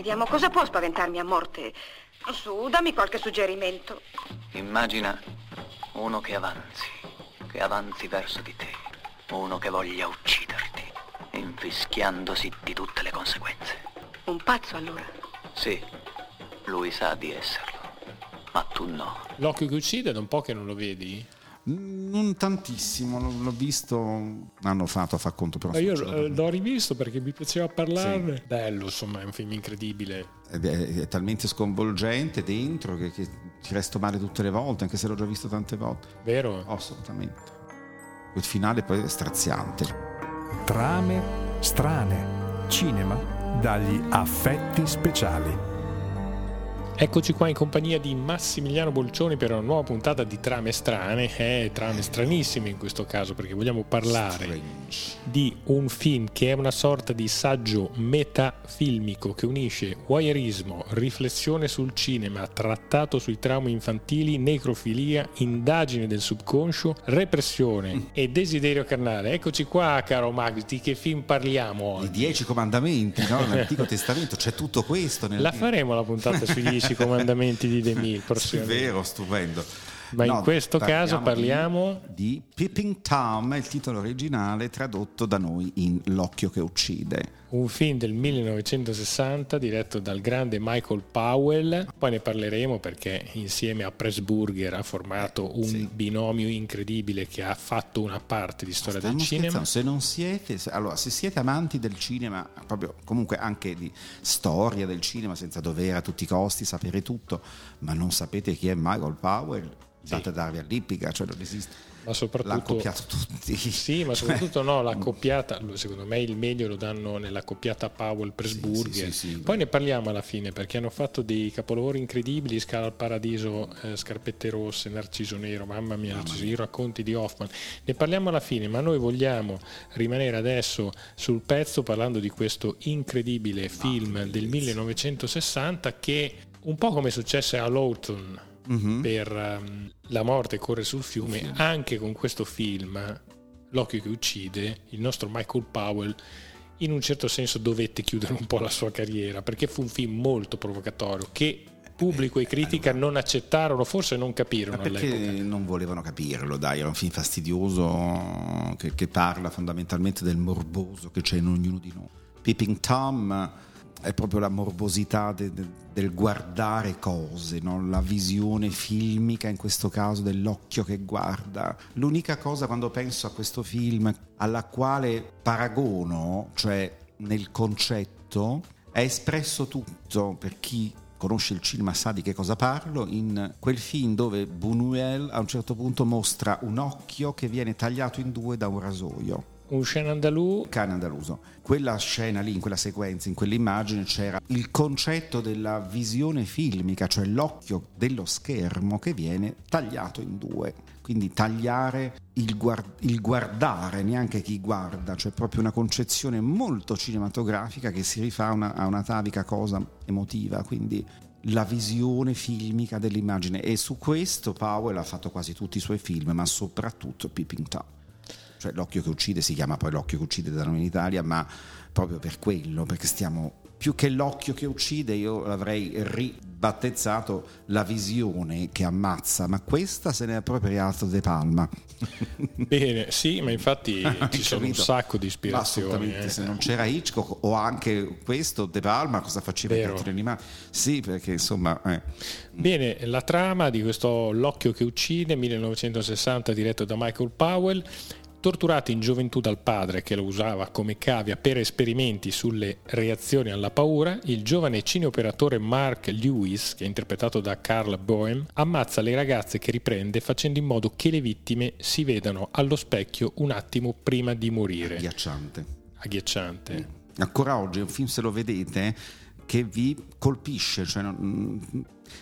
Vediamo cosa può spaventarmi a morte. Su, dammi qualche suggerimento. Immagina uno che avanzi, che avanzi verso di te, uno che voglia ucciderti, infischiandosi di tutte le conseguenze. Un pazzo allora? Sì, lui sa di esserlo, ma tu no. L'occhio che uccide da un po' che non lo vedi? Non tantissimo, l'ho visto un anno fa, fa conto però. Io l'ho rivisto perché mi piaceva parlarne. Sì. Bello, insomma, è un film incredibile. È, è, talmente sconvolgente dentro che, che, ci resto male tutte le volte, anche se l'ho già visto tante volte. Vero? Oh, assolutamente. Il finale poi è straziante. Trame strane. Cinema dagli affetti speciali. Eccoci qua in compagnia di Massimiliano Bolcioni per una nuova puntata di Trame Strane, eh, trame stranissime in questo caso perché vogliamo parlare Strange. di un film che è una sorta di saggio metafilmico che unisce voyeurismo, riflessione sul cinema, trattato sui traumi infantili, necrofilia, indagine del subconscio, repressione mm. e desiderio carnale. Eccoci qua caro Max, di che film parliamo oggi? I Dieci Comandamenti, no? Nell'Antico Testamento c'è tutto questo. Nel... La faremo la puntata sui Dieci comandamenti di De Mille. Sì, vero, stupendo. Ma no, in questo caso parliamo di, di Peeping Tom, il titolo originale tradotto da noi in L'occhio che uccide. Un film del 1960 diretto dal grande Michael Powell, poi ne parleremo perché insieme a Pressburger ha formato un sì. binomio incredibile che ha fatto una parte di storia del cinema. Se non siete, allora, se siete amanti del cinema, proprio comunque anche di storia del cinema senza dover a tutti i costi sapere tutto, ma non sapete chi è Michael Powell, sì. andate a darvi all'ippica, cioè non esiste. Ma soprattutto, l'ha accoppiato tutti. Sì, ma soprattutto no, l'ha accoppiata, secondo me il meglio lo danno nella coppiata Powell Pressburger. Sì, sì, Poi ne parliamo alla fine perché hanno fatto dei capolavori incredibili, Scala al Paradiso, eh, Scarpette Rosse, Narciso Nero, mamma mia, mamma mia. i racconti di Hoffman. Ne parliamo alla fine, ma noi vogliamo rimanere adesso sul pezzo parlando di questo incredibile film del 1960 che un po' come successe a Lawton uh-huh. per um, La morte corre sul fiume, anche con questo film, L'occhio che uccide, il nostro Michael Powell in un certo senso dovette chiudere un po' la sua carriera perché fu un film molto provocatorio che pubblico e critica non accettarono, forse non capirono perché all'epoca. non volevano capirlo, dai, era un film fastidioso che, che parla fondamentalmente del morboso che c'è in ognuno di noi. Peeping Tom è proprio la morbosità de, de, del guardare cose, no? la visione filmica in questo caso dell'occhio che guarda. L'unica cosa quando penso a questo film alla quale paragono, cioè nel concetto, è espresso tutto per chi conosce il cinema sa di che cosa parlo, in quel film dove Buñuel a un certo punto mostra un occhio che viene tagliato in due da un rasoio un scena andalù. Cane andaluso. Quella scena lì, in quella sequenza, in quell'immagine c'era il concetto della visione filmica, cioè l'occhio dello schermo che viene tagliato in due. Quindi tagliare il, guard- il guardare, neanche chi guarda, cioè proprio una concezione molto cinematografica che si rifà una, a una tavica cosa emotiva. Quindi la visione filmica dell'immagine e su questo Powell ha fatto quasi tutti i suoi film, ma soprattutto Peeping Tom cioè l'occhio che uccide si chiama poi l'occhio che uccide da noi in Italia, ma proprio per quello, perché stiamo più che l'occhio che uccide, io l'avrei ribattezzato la visione che ammazza, ma questa se ne è appropriato De Palma. Bene, sì, ma infatti ci sono un sacco di ispirazioni. Eh. Se non c'era Hitchcock o anche questo De Palma, cosa faceva Vero. i animati? Sì, perché insomma... Eh. Bene, la trama di questo L'occhio che uccide, 1960, diretto da Michael Powell, Torturato in gioventù dal padre che lo usava come cavia per esperimenti sulle reazioni alla paura, il giovane cineoperatore Mark Lewis, che è interpretato da Carl Boehm, ammazza le ragazze che riprende facendo in modo che le vittime si vedano allo specchio un attimo prima di morire. Agghiacciante. Agghiacciante. Ancora oggi è un film, se lo vedete, che vi colpisce, cioè non,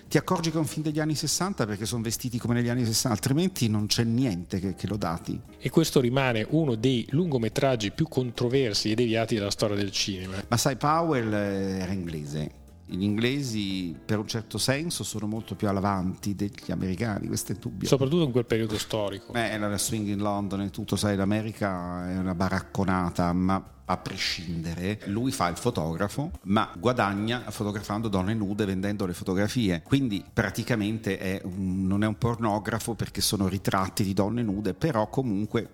ti accorgi che è un film degli anni 60 perché sono vestiti come negli anni 60, altrimenti non c'è niente che, che lo dati. E questo rimane uno dei lungometraggi più controversi e deviati della storia del cinema. Ma sai, Powell era inglese gli inglesi per un certo senso sono molto più avanti degli americani, questo è dubbio. Soprattutto in quel periodo storico. Beh, la swing in London e tutto, sai, l'America è una baracconata, ma a prescindere, lui fa il fotografo, ma guadagna fotografando donne nude vendendo le fotografie. Quindi praticamente è un, non è un pornografo perché sono ritratti di donne nude, però comunque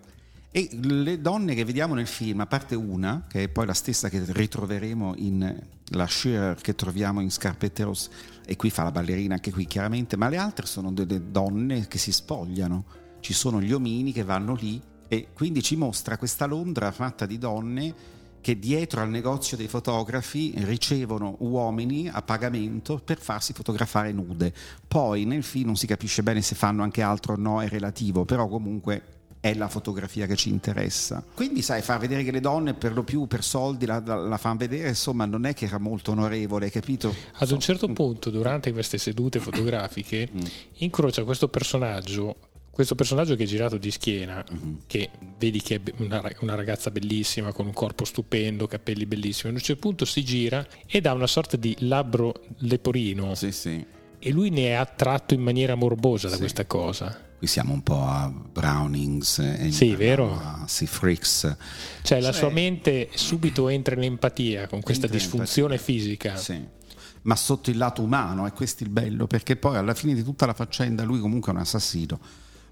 e le donne che vediamo nel film, a parte una, che è poi la stessa che ritroveremo in la Shearer che troviamo in Scarpetteros, e qui fa la ballerina anche qui chiaramente, ma le altre sono delle donne che si spogliano. Ci sono gli omini che vanno lì e quindi ci mostra questa Londra fatta di donne che dietro al negozio dei fotografi ricevono uomini a pagamento per farsi fotografare nude. Poi nel film non si capisce bene se fanno anche altro o no, è relativo, però comunque è la fotografia che ci interessa. Quindi, sai, far vedere che le donne per lo più per soldi la, la, la fanno vedere, insomma, non è che era molto onorevole, capito? Ad un certo punto, durante queste sedute fotografiche, mm. incrocia questo personaggio questo personaggio che è girato di schiena, uh-huh. che vedi che è una, una, ragazza bellissima con un corpo stupendo, capelli bellissimi, a un certo punto si gira e dà una sorta di labbro leporino. Sì, sì. E lui ne è attratto in maniera morbosa da sì. questa cosa qui siamo un po' a Brownings e sì, vero. a Seafreaks. Cioè, la sua mente subito entra in empatia con questa disfunzione fisica. Sì. Ma sotto il lato umano, e questo è il bello, perché poi alla fine di tutta la faccenda lui comunque è un assassino,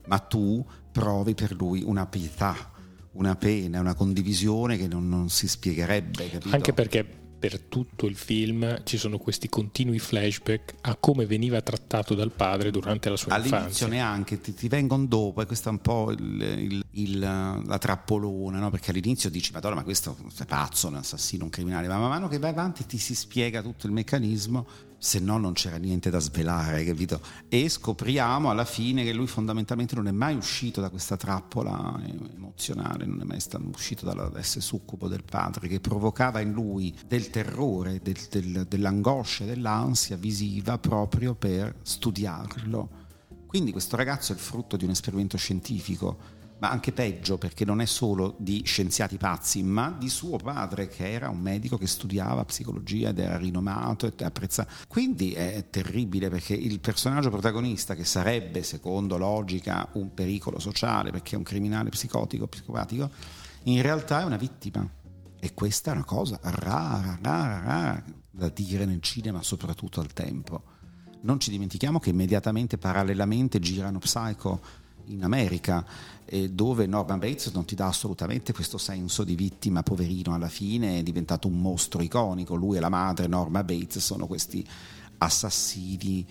ma tu provi per lui una pietà, una pena, una condivisione che non, non si spiegherebbe. Capito? Anche perché per tutto il film ci sono questi continui flashback a come veniva trattato dal padre durante la sua All'inizio infanzia. neanche, ti, ti, vengono dopo e questa è un po' il, il, il, la trappolona, no? perché all'inizio dici madonna ma questo è pazzo, un assassino, un criminale, ma man mano che vai avanti ti si spiega tutto il meccanismo se no non c'era niente da svelare, capito? E scopriamo alla fine che lui fondamentalmente non è mai uscito da questa trappola emozionale, non è mai stato uscito dall'essere succubo del padre, che provocava in lui del terrore, del, del, dell'angoscia, dell'ansia visiva proprio per studiarlo. Quindi questo ragazzo è il frutto di un esperimento scientifico ma anche peggio perché non è solo di scienziati pazzi, ma di suo padre che era un medico che studiava psicologia ed era rinomato e apprezzato. Quindi è terribile perché il personaggio protagonista che sarebbe, secondo logica, un pericolo sociale perché è un criminale psicotico, psicopatico, in realtà è una vittima. E questa è una cosa rara, rara, rara da dire nel cinema, soprattutto al tempo. Non ci dimentichiamo che immediatamente, parallelamente, girano Psycho in America, eh, dove Norman Bates non ti dà assolutamente questo senso di vittima, poverino, alla fine è diventato un mostro iconico, lui e la madre Norma Bates sono questi assassini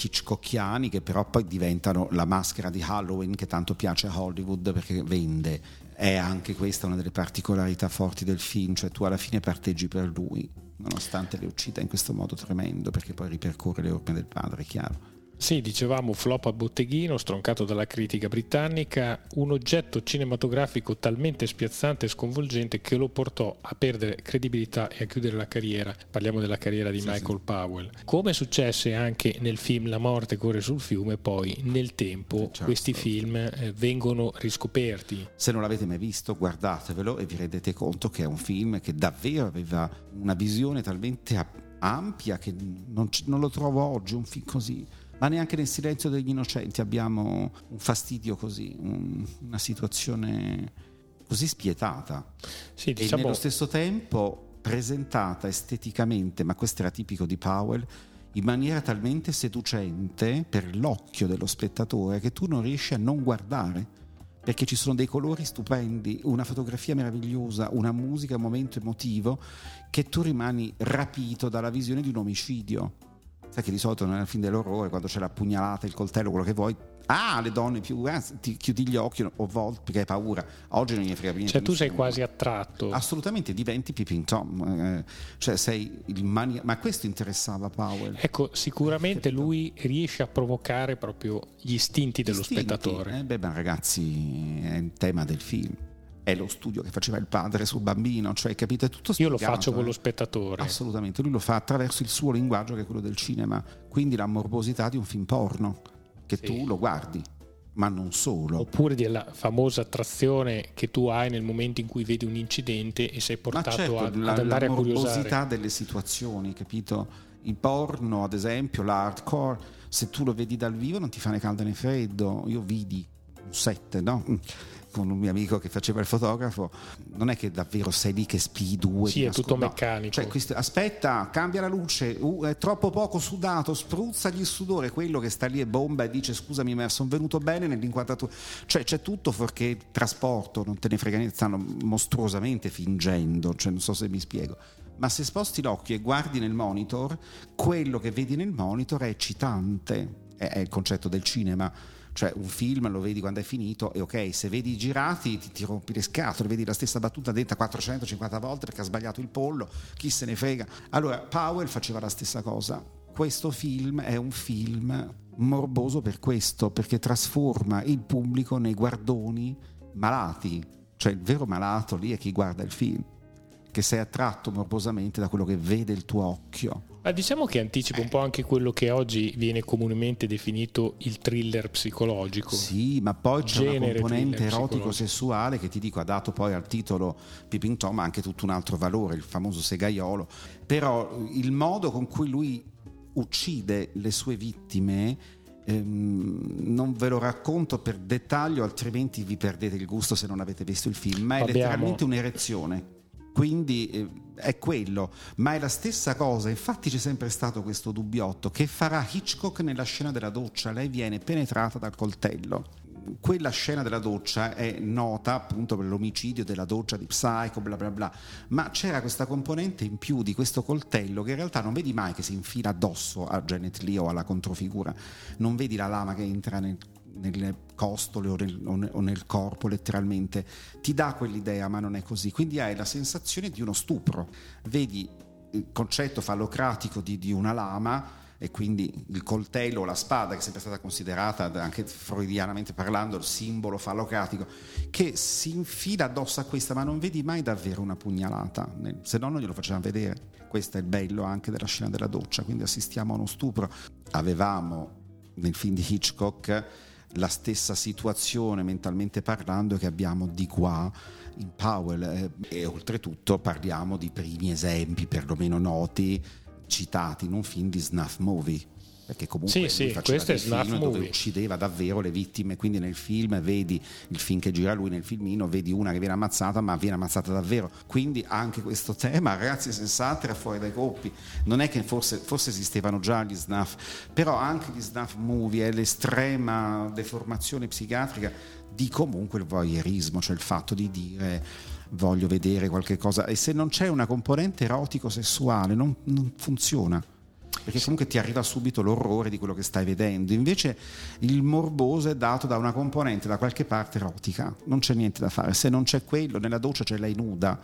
hitchcockiani che però poi diventano la maschera di Halloween che tanto piace a Hollywood perché vende. È anche questa una delle particolarità forti del film, cioè tu alla fine parteggi per lui, nonostante le uccida in questo modo tremendo perché poi ripercorre le orme del padre, è chiaro. Sì, dicevamo flop a botteghino, stroncato dalla critica britannica, un oggetto cinematografico talmente spiazzante e sconvolgente che lo portò a perdere credibilità e a chiudere la carriera. Parliamo della carriera di sì, Michael sì. Powell. Come successe anche nel film La morte corre sul fiume, poi nel tempo certo. questi film eh, vengono riscoperti. Se non l'avete mai visto, guardatevelo e vi rendete conto che è un film che davvero aveva una visione talmente ampia che non, non lo trovo oggi un film così ma neanche nel silenzio degli innocenti abbiamo un fastidio così, un, una situazione così spietata. Sì, diciamo... E nello stesso tempo presentata esteticamente, ma questo era tipico di Powell, in maniera talmente seducente per l'occhio dello spettatore che tu non riesci a non guardare perché ci sono dei colori stupendi, una fotografia meravigliosa, una musica, un momento emotivo che tu rimani rapito dalla visione di un omicidio sai che di solito nel film dell'orrore quando c'è la pugnalata, il coltello, quello che vuoi, ah, le donne più eh, ti chiudi gli occhi o volte perché hai paura. Oggi non gli frega niente. Cioè, tu sei quasi attratto. Assolutamente, diventi Pippin Tom. Eh, cioè, sei il mania... Ma questo interessava Powell. Ecco, sicuramente lui riesce a provocare proprio gli istinti dello istinti. spettatore. Eh, beh, ma ragazzi, è il tema del film è lo studio che faceva il padre sul bambino, cioè capite tutto spiegato. Io lo faccio con lo spettatore. Assolutamente, lui lo fa attraverso il suo linguaggio che è quello del cinema, quindi la morbosità di un film porno che sì. tu lo guardi. Ma non solo. Oppure della famosa attrazione che tu hai nel momento in cui vedi un incidente e sei portato certo, a, la, ad andare la a curiosare. La morbosità delle situazioni, capito? Il porno, ad esempio, l'hardcore, se tu lo vedi dal vivo non ti fa né caldo né freddo. Io vidi un set, no? Con un mio amico che faceva il fotografo, non è che davvero sei lì che spii due. Sì, è tutto no. meccanico. Cioè, questo, aspetta, cambia la luce, uh, è troppo poco sudato, spruzzagli il sudore, quello che sta lì e bomba e dice scusami ma sono venuto bene nell'inquadratura. Cioè c'è tutto fuorché trasporto, non te ne frega niente, stanno mostruosamente fingendo, cioè, non so se mi spiego ma se sposti l'occhio e guardi nel monitor, quello che vedi nel monitor è eccitante, è, il concetto del cinema cioè un film lo vedi quando è finito e ok, se vedi i girati ti, ti rompi le scatole, vedi la stessa battuta detta 450 volte perché ha sbagliato il pollo, chi se ne frega. Allora Powell faceva la stessa cosa. Questo film è un film morboso per questo, perché trasforma il pubblico nei guardoni malati, cioè il vero malato lì è chi guarda il film che sei attratto morbosamente da quello che vede il tuo occhio. Ma diciamo che anticipa un po' anche quello che oggi viene comunemente definito il thriller psicologico. Sì, ma poi c'è Genere una componente erotico-sessuale che ti dico ha dato poi al titolo Pippin Tom anche tutto un altro valore, il famoso segaiolo. Però il modo con cui lui uccide le sue vittime ehm, non ve lo racconto per dettaglio, altrimenti vi perdete il gusto se non avete visto il film, ma è Abbiamo... letteralmente un'erezione quindi eh, è quello, ma è la stessa cosa, infatti c'è sempre stato questo dubbiotto, che farà Hitchcock nella scena della doccia, lei viene penetrata dal coltello. Quella scena della doccia è nota appunto per l'omicidio della doccia di Psycho, bla bla bla, ma c'era questa componente in più di questo coltello che in realtà non vedi mai che si infila addosso a Janet Lee o alla controfigura, non vedi la lama che entra nel nelle costole o nel, o nel, corpo letteralmente, ti dà quell'idea, ma non è così. Quindi hai la sensazione di uno stupro. Vedi il concetto fallocratico di, di una lama e quindi il coltello o la spada, che è sempre stata considerata anche freudianamente parlando il simbolo fallocratico, che si infila addosso a questa, ma non vedi mai davvero una pugnalata, se no non glielo facevano vedere. Questo è il bello anche della scena della doccia, quindi assistiamo a uno stupro. Avevamo nel film di Hitchcock la stessa situazione mentalmente parlando che abbiamo di qua in Powell. Eh, e oltretutto parliamo di primi esempi perlomeno noti citati in un film di snuff movie perché comunque sì, sì, questo è film dove uccideva davvero le vittime, quindi nel film vedi il film che gira lui nel filmino, vedi una che viene ammazzata, ma viene ammazzata davvero. Quindi anche questo tema, ragazzi sensati, era fuori dai coppi. Non è che forse, forse esistevano già gli snuff, però anche gli snuff movie e l'estrema deformazione psichiatrica di comunque il voyeurismo, cioè il fatto di dire voglio vedere qualche cosa e se non c'è una componente erotico-sessuale non, non funziona perché comunque ti arriva subito l'orrore di quello che stai vedendo. Invece il morboso è dato da una componente da qualche parte erotica, non c'è niente da fare. Se non c'è quello, nella doccia c'è lei nuda.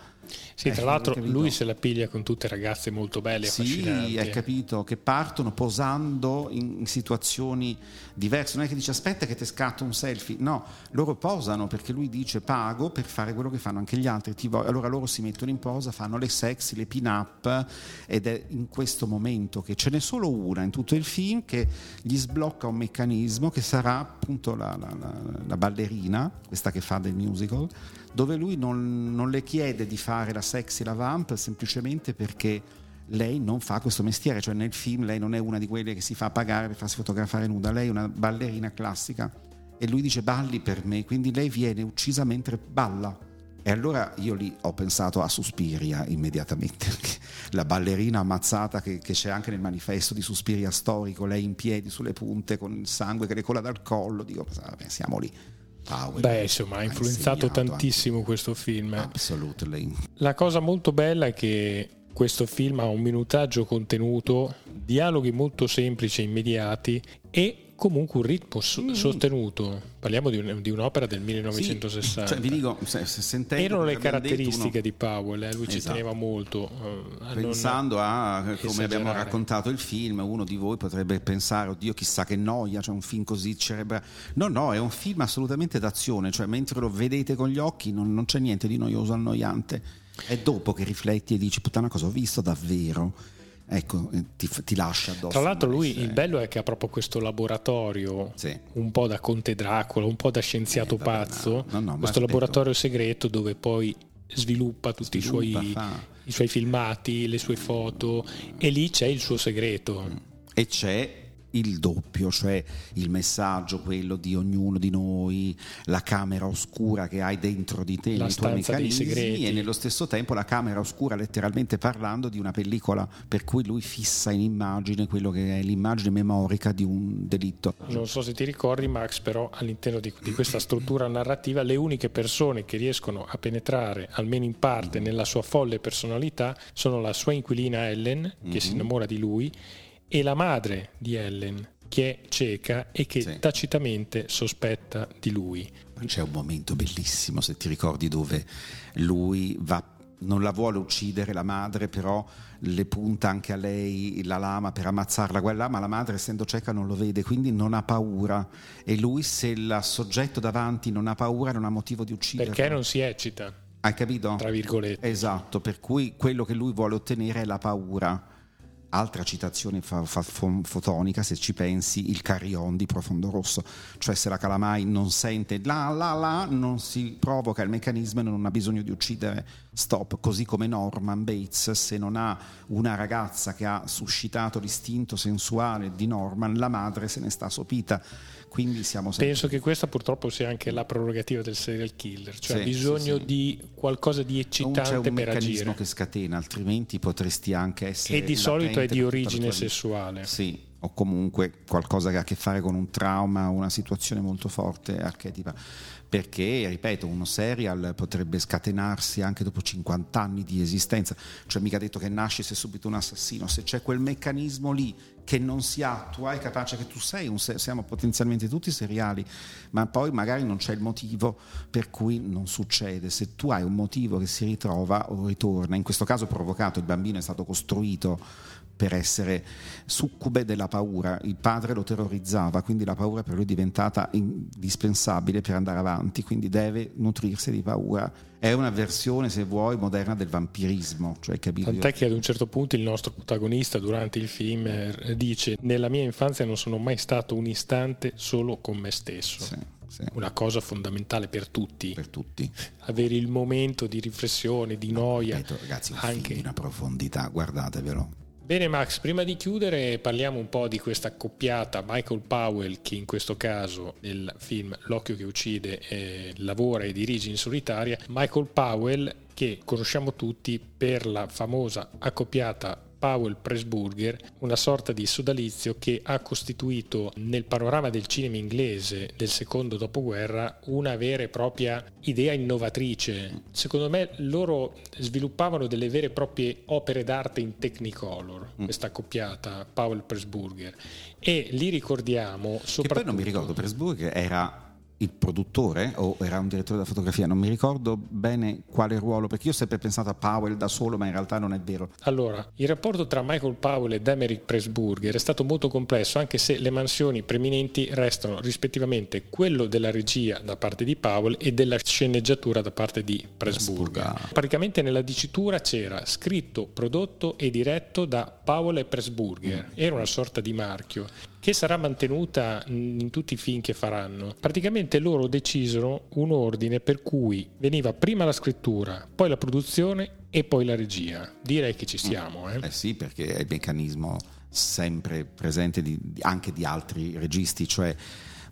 Sì, tra eh, l'altro lui se la piglia con tutte ragazze molto belle, sì, hai capito, che partono posando in situazioni diverse. Non è che dice aspetta che ti scatto un selfie, no, loro posano perché lui dice pago per fare quello che fanno anche gli altri. Allora loro si mettono in posa, fanno le sexy, le pin-up ed è in questo momento che ce n'è solo una in tutto il film che gli sblocca un meccanismo che sarà appunto la, la, la, la ballerina, questa che fa del musical, dove lui non, non, le chiede di fare la sexy, la vamp, semplicemente perché lei non fa questo mestiere, cioè nel film lei non è una di quelle che si fa pagare per farsi fotografare nuda, lei è una ballerina classica. E lui dice balli per me, quindi lei viene uccisa mentre balla. E allora io lì ho pensato a Suspiria immediatamente, la ballerina ammazzata che, che, c'è anche nel manifesto di Suspiria storico, lei in piedi sulle punte con il sangue che le cola dal collo, dico, siamo lì. Power. Beh, insomma, ha influenzato tantissimo anche. questo film. Absolutely. La cosa molto bella è che questo film ha un minutaggio contenuto, dialoghi molto semplici e immediati e comunque un ritmo mm. sostenuto. Parliamo di, un, di, un'opera del 1960. Sì, cioè, vi dico, se, se Erano le caratteristiche uno... di Powell, eh? lui esatto. ci teneva molto. A Pensando a come esagerare. abbiamo raccontato il film, uno di voi potrebbe pensare, oddio, chissà che noia, c'è cioè un film così cerebrale. No, no, è un film assolutamente d'azione, cioè mentre lo vedete con gli occhi non, non c'è niente di noioso, annoiante. È dopo che rifletti e dici, puttana, cosa ho visto davvero? Ecco, eh, ti, ti, lascia addosso. Tra l'altro lui, il bello è che ha proprio questo laboratorio, sì. un po' da Conte Dracula, un po' da scienziato eh, pazzo, no, no, questo laboratorio segreto dove poi sviluppa tutti sviluppa, i suoi... I suoi filmati, le sue foto e lì c'è il suo segreto. E c'è il doppio, cioè il messaggio, quello di ognuno di noi, la camera oscura che hai dentro di te, la i tuoi meccanismi e nello stesso tempo la camera oscura letteralmente parlando di una pellicola per cui lui fissa in immagine quello che è l'immagine memorica di un delitto. Non so se ti ricordi Max, però all'interno di, di questa struttura narrativa le uniche persone che riescono a penetrare almeno in parte nella sua folle personalità sono la sua inquilina Ellen, che mm-hmm. si innamora di lui, e la madre di Ellen, che è cieca e che sì. tacitamente sospetta di lui. C'è un momento bellissimo, se ti ricordi, dove lui va, non la vuole uccidere la madre, però le punta anche a lei la lama per ammazzarla quella, ma la madre essendo cieca non lo vede, quindi non ha paura e lui se il soggetto davanti non ha paura non ha motivo di uccidere. Perché non si eccita. Hai capito? Tra virgolette. Esatto, per cui quello che lui vuole ottenere è la paura altra citazione fa, fa, fotonica, se ci pensi, il carillon di Profondo Rosso, cioè se la calamai non sente la la la, non si provoca il meccanismo e non ha bisogno di uccidere, stop, così come Norman Bates, se non ha una ragazza che ha suscitato l'istinto sensuale di Norman, la madre se ne sta sopita quindi siamo sempre... Penso che questa purtroppo sia anche la prerogativa del serial killer, cioè sì, bisogno sì, sì. di qualcosa di eccitante per agire. C'è un meccanismo che scatena, altrimenti potresti anche essere... E di solito è di origine sessuale. Sì, o comunque qualcosa che ha a che fare con un trauma una situazione molto forte archetipa. Perché, ripeto, uno serial potrebbe scatenarsi anche dopo 50 anni di esistenza, cioè mica detto che nasce se subito un assassino, se c'è quel meccanismo lì che non si attua, è capace che tu sei, un, siamo potenzialmente tutti seriali, ma poi magari non c'è il motivo per cui non succede. Se tu hai un motivo che si ritrova o ritorna, in questo caso provocato, il bambino è stato costruito per essere succube della paura. Il padre lo terrorizzava, quindi la paura per lui è diventata indispensabile per andare avanti, quindi deve nutrirsi di paura. È una versione, se vuoi, moderna del vampirismo. Cioè, Tant'è che ad un certo punto il nostro protagonista durante il film eh, dice nella mia infanzia non sono mai stato un istante solo con me stesso. Sì. Sì. Una cosa fondamentale per tutti. Per tutti. Avere il momento di riflessione, di no, noia. Ripeto, ragazzi, un anche... film di una profondità, guardatevelo Bene Max, prima di chiudere parliamo un po' di questa accoppiata Michael Powell che in questo caso nel film L'occhio che uccide eh, lavora e dirige in solitaria. Michael Powell che conosciamo tutti per la famosa accoppiata Powell Pressburger, una sorta di sodalizio che ha costituito nel panorama del cinema inglese del secondo dopoguerra una vera e propria idea innovatrice. Secondo me loro sviluppavano delle vere e proprie opere d'arte in Technicolor, mm. questa accoppiata Powell Pressburger. E li ricordiamo soprattutto... Che poi non mi ricordo, Pressburger era il produttore o era un direttore della fotografia, non mi ricordo bene quale ruolo, perché io ho sempre pensato a Powell da solo, ma in realtà non è vero. Allora, il rapporto tra Michael Powell ed Emerick Pressburger è stato molto complesso, anche se le mansioni preminenti restano rispettivamente quello della regia da parte di Powell e della sceneggiatura da parte di Pressburger. Praticamente nella dicitura c'era scritto, prodotto e diretto da Powell e Pressburger, era una sorta di marchio che sarà mantenuta in tutti i film che faranno. Praticamente loro decisero un ordine per cui veniva prima la scrittura, poi la produzione e poi la regia. Direi che ci siamo. Eh, eh sì, perché è il meccanismo sempre presente di, anche di altri registi, cioè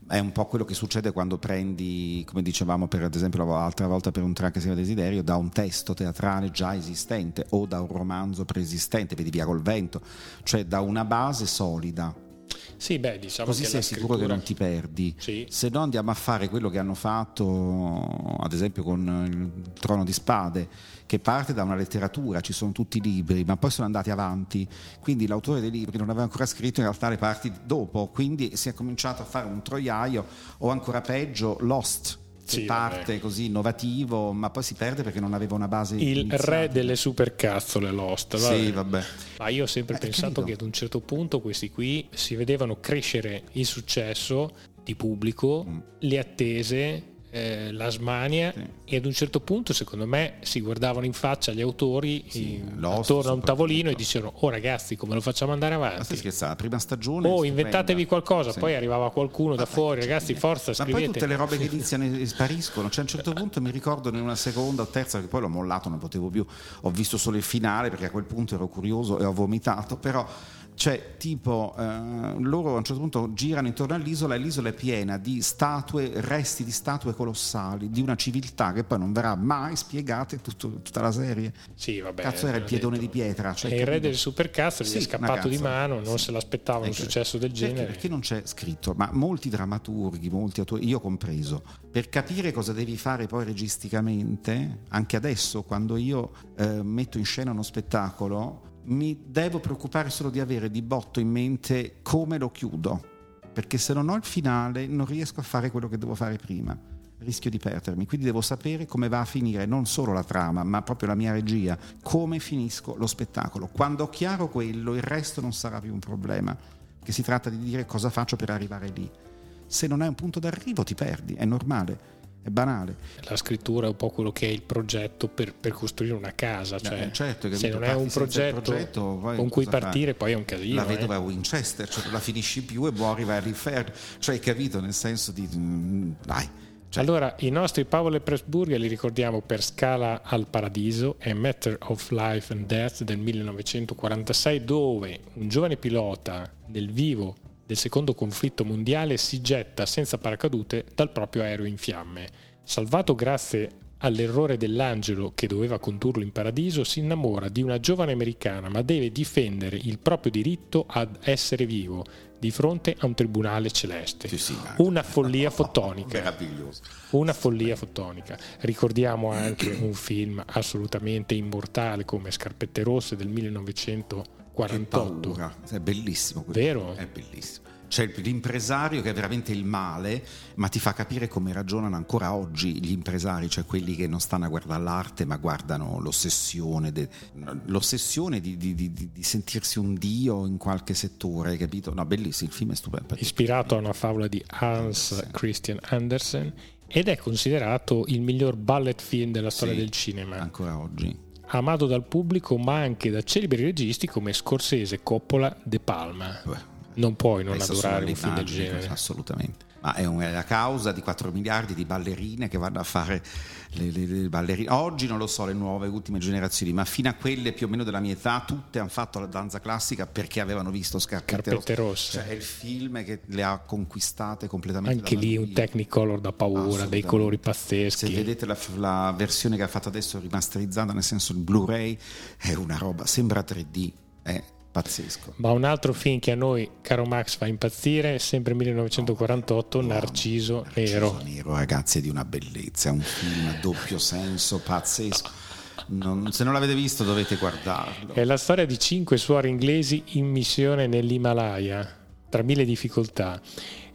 è un po' quello che succede quando prendi, come dicevamo per ad esempio l'altra volta per un track che si chiama Desiderio, da un testo teatrale già esistente o da un romanzo preesistente, vedi via col vento, cioè da una base solida sì, beh, diciamo Così sei scrittura... sicuro che non ti perdi. Sì. Se no andiamo a fare quello che hanno fatto, ad esempio, con il Trono di Spade, che parte da una letteratura, ci sono tutti i libri, ma poi sono andati avanti. Quindi l'autore dei libri non aveva ancora scritto in realtà le parti dopo, quindi si è cominciato a fare un troiaio o ancora peggio Lost sì, parte vabbè. così innovativo, ma poi si perde perché non aveva una base. Il iniziale. re delle supercazzole Lost. Vabbè. Sì, vabbè. Ma io ho sempre eh, pensato che ad un certo punto questi qui si vedevano crescere il successo di pubblico, mm. le attese eh, l'Asmania sì. e ad un certo punto secondo me si guardavano in faccia gli autori sì, in, attorno a un tavolino e dicevano oh ragazzi come lo facciamo andare avanti? la prima stagione oh inventatevi qualcosa sì. poi arrivava qualcuno da fuori ragazzi forza scrivete ma poi tutte le robe che iniziano e spariscono. Cioè a un certo punto mi ricordo in una seconda o terza che poi l'ho mollato non potevo più. Ho visto solo il finale perché a quel punto ero curioso e ho vomitato però cioè, tipo, eh, loro a un certo punto girano intorno all'isola e l'isola è piena di statue, resti di statue colossali, di una civiltà che poi non verrà mai spiegata in tutta la serie. Sì, vabbè. Cazzo era il piedone detto. di pietra. Cioè, e il re del supercazzo gli sì, è scappato di mano, non sì. se l'aspettava un successo del genere. Perché non c'è scritto, ma molti drammaturghi, molti autori, io compreso, per capire cosa devi fare poi registicamente, anche adesso quando io eh, metto in scena uno spettacolo, mi devo preoccupare solo di avere di botto in mente come lo chiudo, perché se non ho il finale non riesco a fare quello che devo fare prima, rischio di perdermi, quindi devo sapere come va a finire non solo la trama, ma proprio la mia regia, come finisco lo spettacolo. Quando ho chiaro quello, il resto non sarà più un problema, che si tratta di dire cosa faccio per arrivare lì. Se non hai un punto d'arrivo ti perdi, è normale è banale. La scrittura è un po' quello che è il progetto per, per costruire una casa, cioè, eh, certo, se non è un progetto, progetto con cui partire fai? poi è un casino. La vedova eh. Winchester, cioè la finisci più e può arrivare all'inferno, cioè hai capito nel senso di... Mm, dai. Cioè. Allora, i nostri Paolo e Pressburger li ricordiamo per Scala al Paradiso e Matter of Life and Death del 1946, dove un giovane pilota nel vivo del secondo conflitto mondiale si getta senza paracadute dal proprio aereo in fiamme. Salvato grazie all'errore dell'angelo che doveva condurlo in paradiso, si innamora di una giovane americana, ma deve difendere il proprio diritto ad essere vivo di fronte a un tribunale celeste. Sì, sì, una follia fotonica. Una follia fotonica. Ricordiamo anche un film assolutamente immortale come Scarpette Rosse del 1900 48. È bellissimo. Vero? È bellissimo. C'è l'impresario che è veramente il male, ma ti fa capire come ragionano ancora oggi gli impresari, cioè quelli che non stanno a guardare l'arte, ma guardano l'ossessione, de, l'ossessione di, di, di, di, sentirsi un dio in qualche settore, capito? No, bellissimo, il film è stupendo. Ispirato a una favola di Hans sì. Christian Andersen ed è considerato il miglior ballet film della storia sì, del cinema. Ancora oggi amato dal pubblico ma anche da celebri registi come Scorsese, Coppola, De Palma. Beh, non puoi non adorare un film del genere. Assolutamente ma è, un, è la causa di 4 miliardi di ballerine che vanno a fare le, le, le, ballerine. Oggi non lo so, le nuove, ultime generazioni, ma fino a quelle più o meno della mia età, tutte hanno fatto la danza classica perché avevano visto Scarpette, Scarpette rosse. Cioè, è il film che le ha conquistate completamente. Anche lì un Technicolor da paura, dei colori pazzeschi. Se vedete la, la versione che ha fatto adesso rimasterizzata, nel senso il Blu-ray, è una roba, sembra 3D. Eh, Pazzesco. Ma un altro film che a noi, caro Max, fa impazzire, sempre 1948, no, Narciso, Narciso Nero. Nero, ragazzi, è di una bellezza, è un film a doppio senso, pazzesco. Non, se non l'avete visto dovete guardarlo. È la storia di cinque suore inglesi in missione nell'Himalaya, tra mille difficoltà.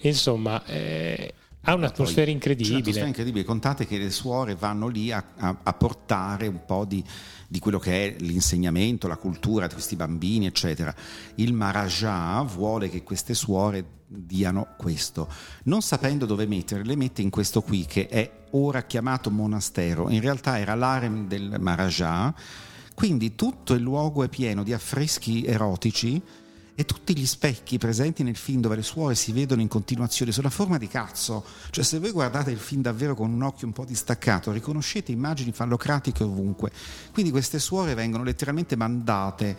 Insomma, eh, ha un'atmosfera incredibile. Un'atmosfera incredibile. Contate che le suore vanno lì a, a, a portare un po' di di quello che è l'insegnamento, la cultura di questi bambini, eccetera. Il Maharaja vuole che queste suore diano questo. Non sapendo dove mettere, le mette in questo qui che è ora chiamato monastero. In realtà era l'harem del Maharaja, quindi tutto il luogo è pieno di affreschi erotici e tutti gli specchi presenti nel film dove le suore si vedono in continuazione sono a forma di cazzo. Cioè se voi guardate il film davvero con un occhio un po' distaccato, riconoscete immagini fallocratiche ovunque. Quindi queste suore vengono letteralmente mandate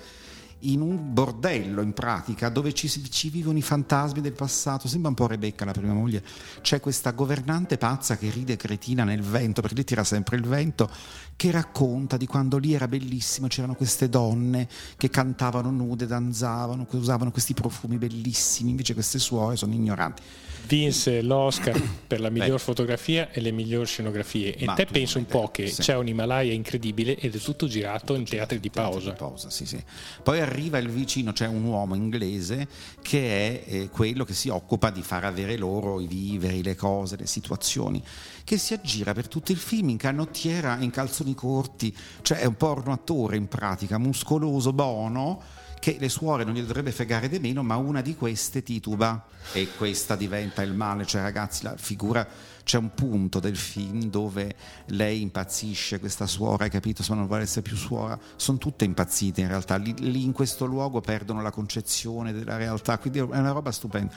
in un bordello in pratica dove ci, ci, vivono i fantasmi del passato. Sembra un po' Rebecca, la prima moglie. C'è questa governante pazza che ride cretina nel vento, perché lì tira sempre il vento, che racconta di quando lì era bellissimo, c'erano queste donne che cantavano nude, danzavano, che usavano questi profumi bellissimi, invece queste suore sono ignoranti vinse l'Oscar per la miglior Beh. fotografia e le migliori scenografie. E Ma te pensi un po' che sì. c'è un Himalaya incredibile ed è tutto girato in teatri di pausa. Di pausa sì, sì. Poi arriva il vicino, c'è un uomo inglese che è eh, quello che si occupa di far avere loro i viveri, le cose, le situazioni, che si aggira per tutto il film in canottiera, in calzoni corti, cioè è un porno attore in pratica, muscoloso, bono che le suore non gli dovrebbe fregare di meno, ma una di queste tituba. E questa diventa il male, cioè ragazzi la figura c'è un punto del film dove lei impazzisce, questa suora, hai capito? Se non vuole essere più suora, sono tutte impazzite in realtà, lì, lì in questo luogo perdono la concezione della realtà, quindi è una roba stupenda.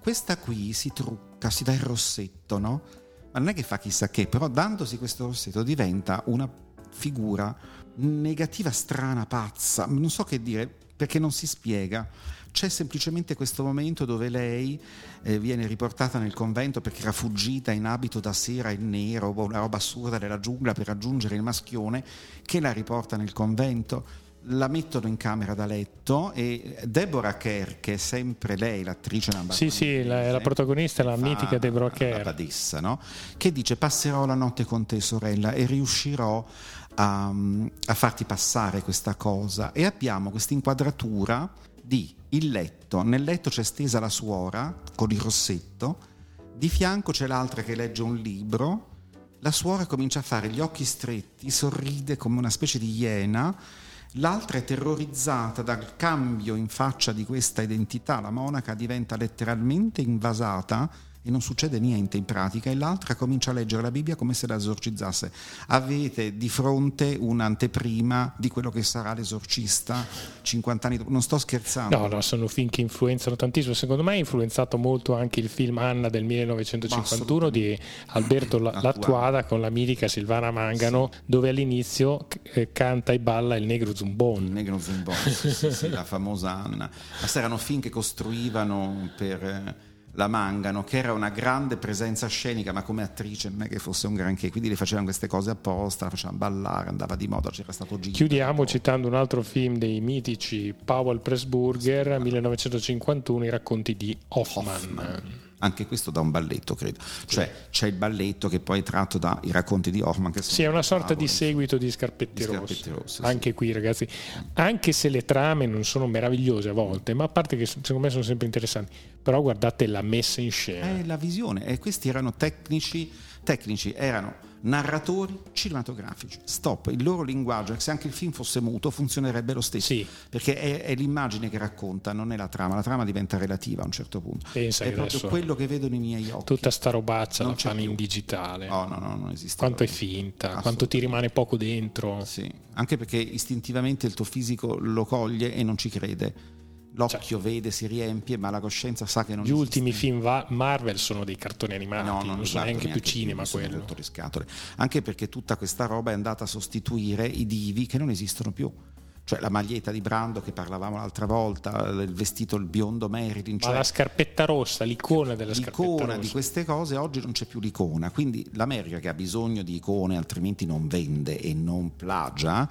Questa qui si trucca, si dà il rossetto, no? Ma non è che fa chissà che, però dandosi questo rossetto diventa una figura negativa, strana, pazza, non so che dire, perché non si spiega c'è semplicemente questo momento dove lei eh, viene riportata nel convento perché era fuggita in abito da sera in nero, una roba assurda della giungla per raggiungere il maschione che la riporta nel convento la mettono in camera da letto e Deborah Kerr, che è sempre lei, l'attrice Sì, sì, la, la protagonista è la mitica Deborah Kerr. La badessa, no? Che dice passerò la notte con te sorella e riuscirò a, a farti passare questa cosa. E abbiamo questa inquadratura di il letto, nel letto c'è stesa la suora con il rossetto, di fianco c'è l'altra che legge un libro, la suora comincia a fare gli occhi stretti, sorride come una specie di iena, l'altra è terrorizzata dal cambio in faccia di questa identità, la monaca diventa letteralmente invasata e non succede niente in pratica e l'altra comincia a leggere la Bibbia come se la esorcizzasse. Avete di fronte un'anteprima di quello che sarà l'esorcista 50 anni dopo. Non sto scherzando. No, no, sono film che influenzano tantissimo. Secondo me ha influenzato molto anche il film Anna del 1951 di Alberto Lattuada con la mitica Silvana Mangano, sì. dove all'inizio eh, canta e balla il negro zumbon. Il negro zumbon, sì, sì, la famosa Anna. Ma erano film che costruivano per eh, la Mangano, che era una grande presenza scenica, ma come attrice non è che fosse un granché, quindi le facevano queste cose apposta, la facevano ballare, andava di moda, c'era stato Gigi. Chiudiamo citando un altro film dei mitici Powell Pressburger, 1951, i racconti di Hoffman. Hoffman anche questo da un balletto, credo. Cioè c'è il balletto che poi è tratto dai racconti di Hoffman. Che sì, è una sorta di seguito di Scarpetti, di Scarpetti Rosse. Anche sì. qui, ragazzi, anche se le trame non sono meravigliose a volte, ma a parte che secondo me sono sempre interessanti, però guardate la messa in scena. È la visione, e questi erano tecnici, tecnici erano narratori cinematografici. Stop, il loro linguaggio, se anche il film fosse muto, funzionerebbe lo stesso. Sì. Perché è, è, l'immagine che racconta, non è la trama. La trama diventa relativa a un certo punto. Pensa è proprio quello che vedono i miei occhi. Tutta sta robaccia non la fanno più. in digitale. Oh, no, no, non esiste. Quanto è finta, quanto ti rimane poco dentro. Sì, anche perché istintivamente il tuo fisico lo coglie e non ci crede l'occhio cioè, vede, si riempie, ma la coscienza sa che non Gli esiste. ultimi film va- Marvel sono dei cartoni animati, no, non, non sono neanche più cinema quello. Scatole. Anche perché tutta questa roba è andata a sostituire i divi che non esistono più. Cioè la maglietta di Brando che parlavamo l'altra volta, il vestito, il biondo Marilyn. Cioè ma la scarpetta rossa, l'icona della l'icona scarpetta rossa. L'icona di queste cose, oggi non c'è più l'icona. Quindi l'America che ha bisogno di icone, altrimenti non vende e non plagia,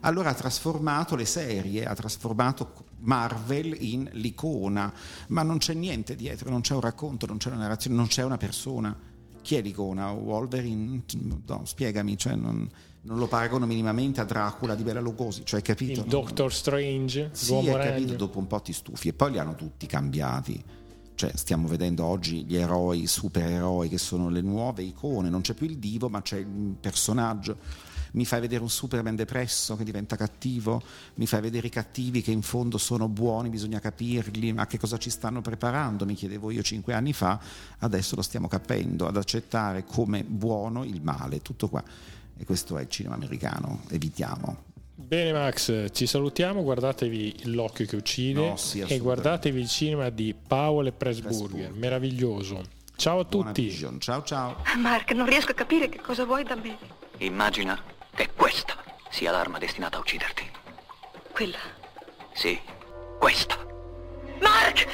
allora ha trasformato le serie, ha trasformato Marvel in l'icona, ma non c'è niente dietro, non c'è un racconto, non c'è una narrazione, non c'è una persona. Chi è l'icona? Wolverine? No, spiegami, cioè non, non, lo paragono minimamente a Dracula di Bela Lugosi, cioè capito? Il Doctor Strange, sì, è capito, dopo un po' ti stufi e poi li hanno tutti cambiati. Cioè, stiamo vedendo oggi gli eroi, supereroi che sono le nuove icone, non c'è più il divo, ma c'è il personaggio mi fai vedere un Superman depresso che diventa cattivo, mi fai vedere i cattivi che in fondo sono buoni, bisogna capirli, ma che cosa ci stanno preparando? Mi chiedevo io cinque anni fa, adesso lo stiamo capendo, ad accettare come buono il male, tutto qua. E questo è il cinema americano, evitiamo. Bene Max, ci salutiamo, guardatevi L'occhio che uccide no, sì, e guardatevi il cinema di e Pressburger, meraviglioso. Ciao a Buona tutti. Vision. Ciao ciao. Mark, non riesco a capire che cosa vuoi da me. Immagina che questa sia l'arma destinata a ucciderti. Quella? Sì, questa. Mark!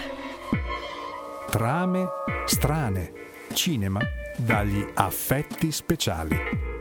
Trame strane. Cinema dagli affetti speciali.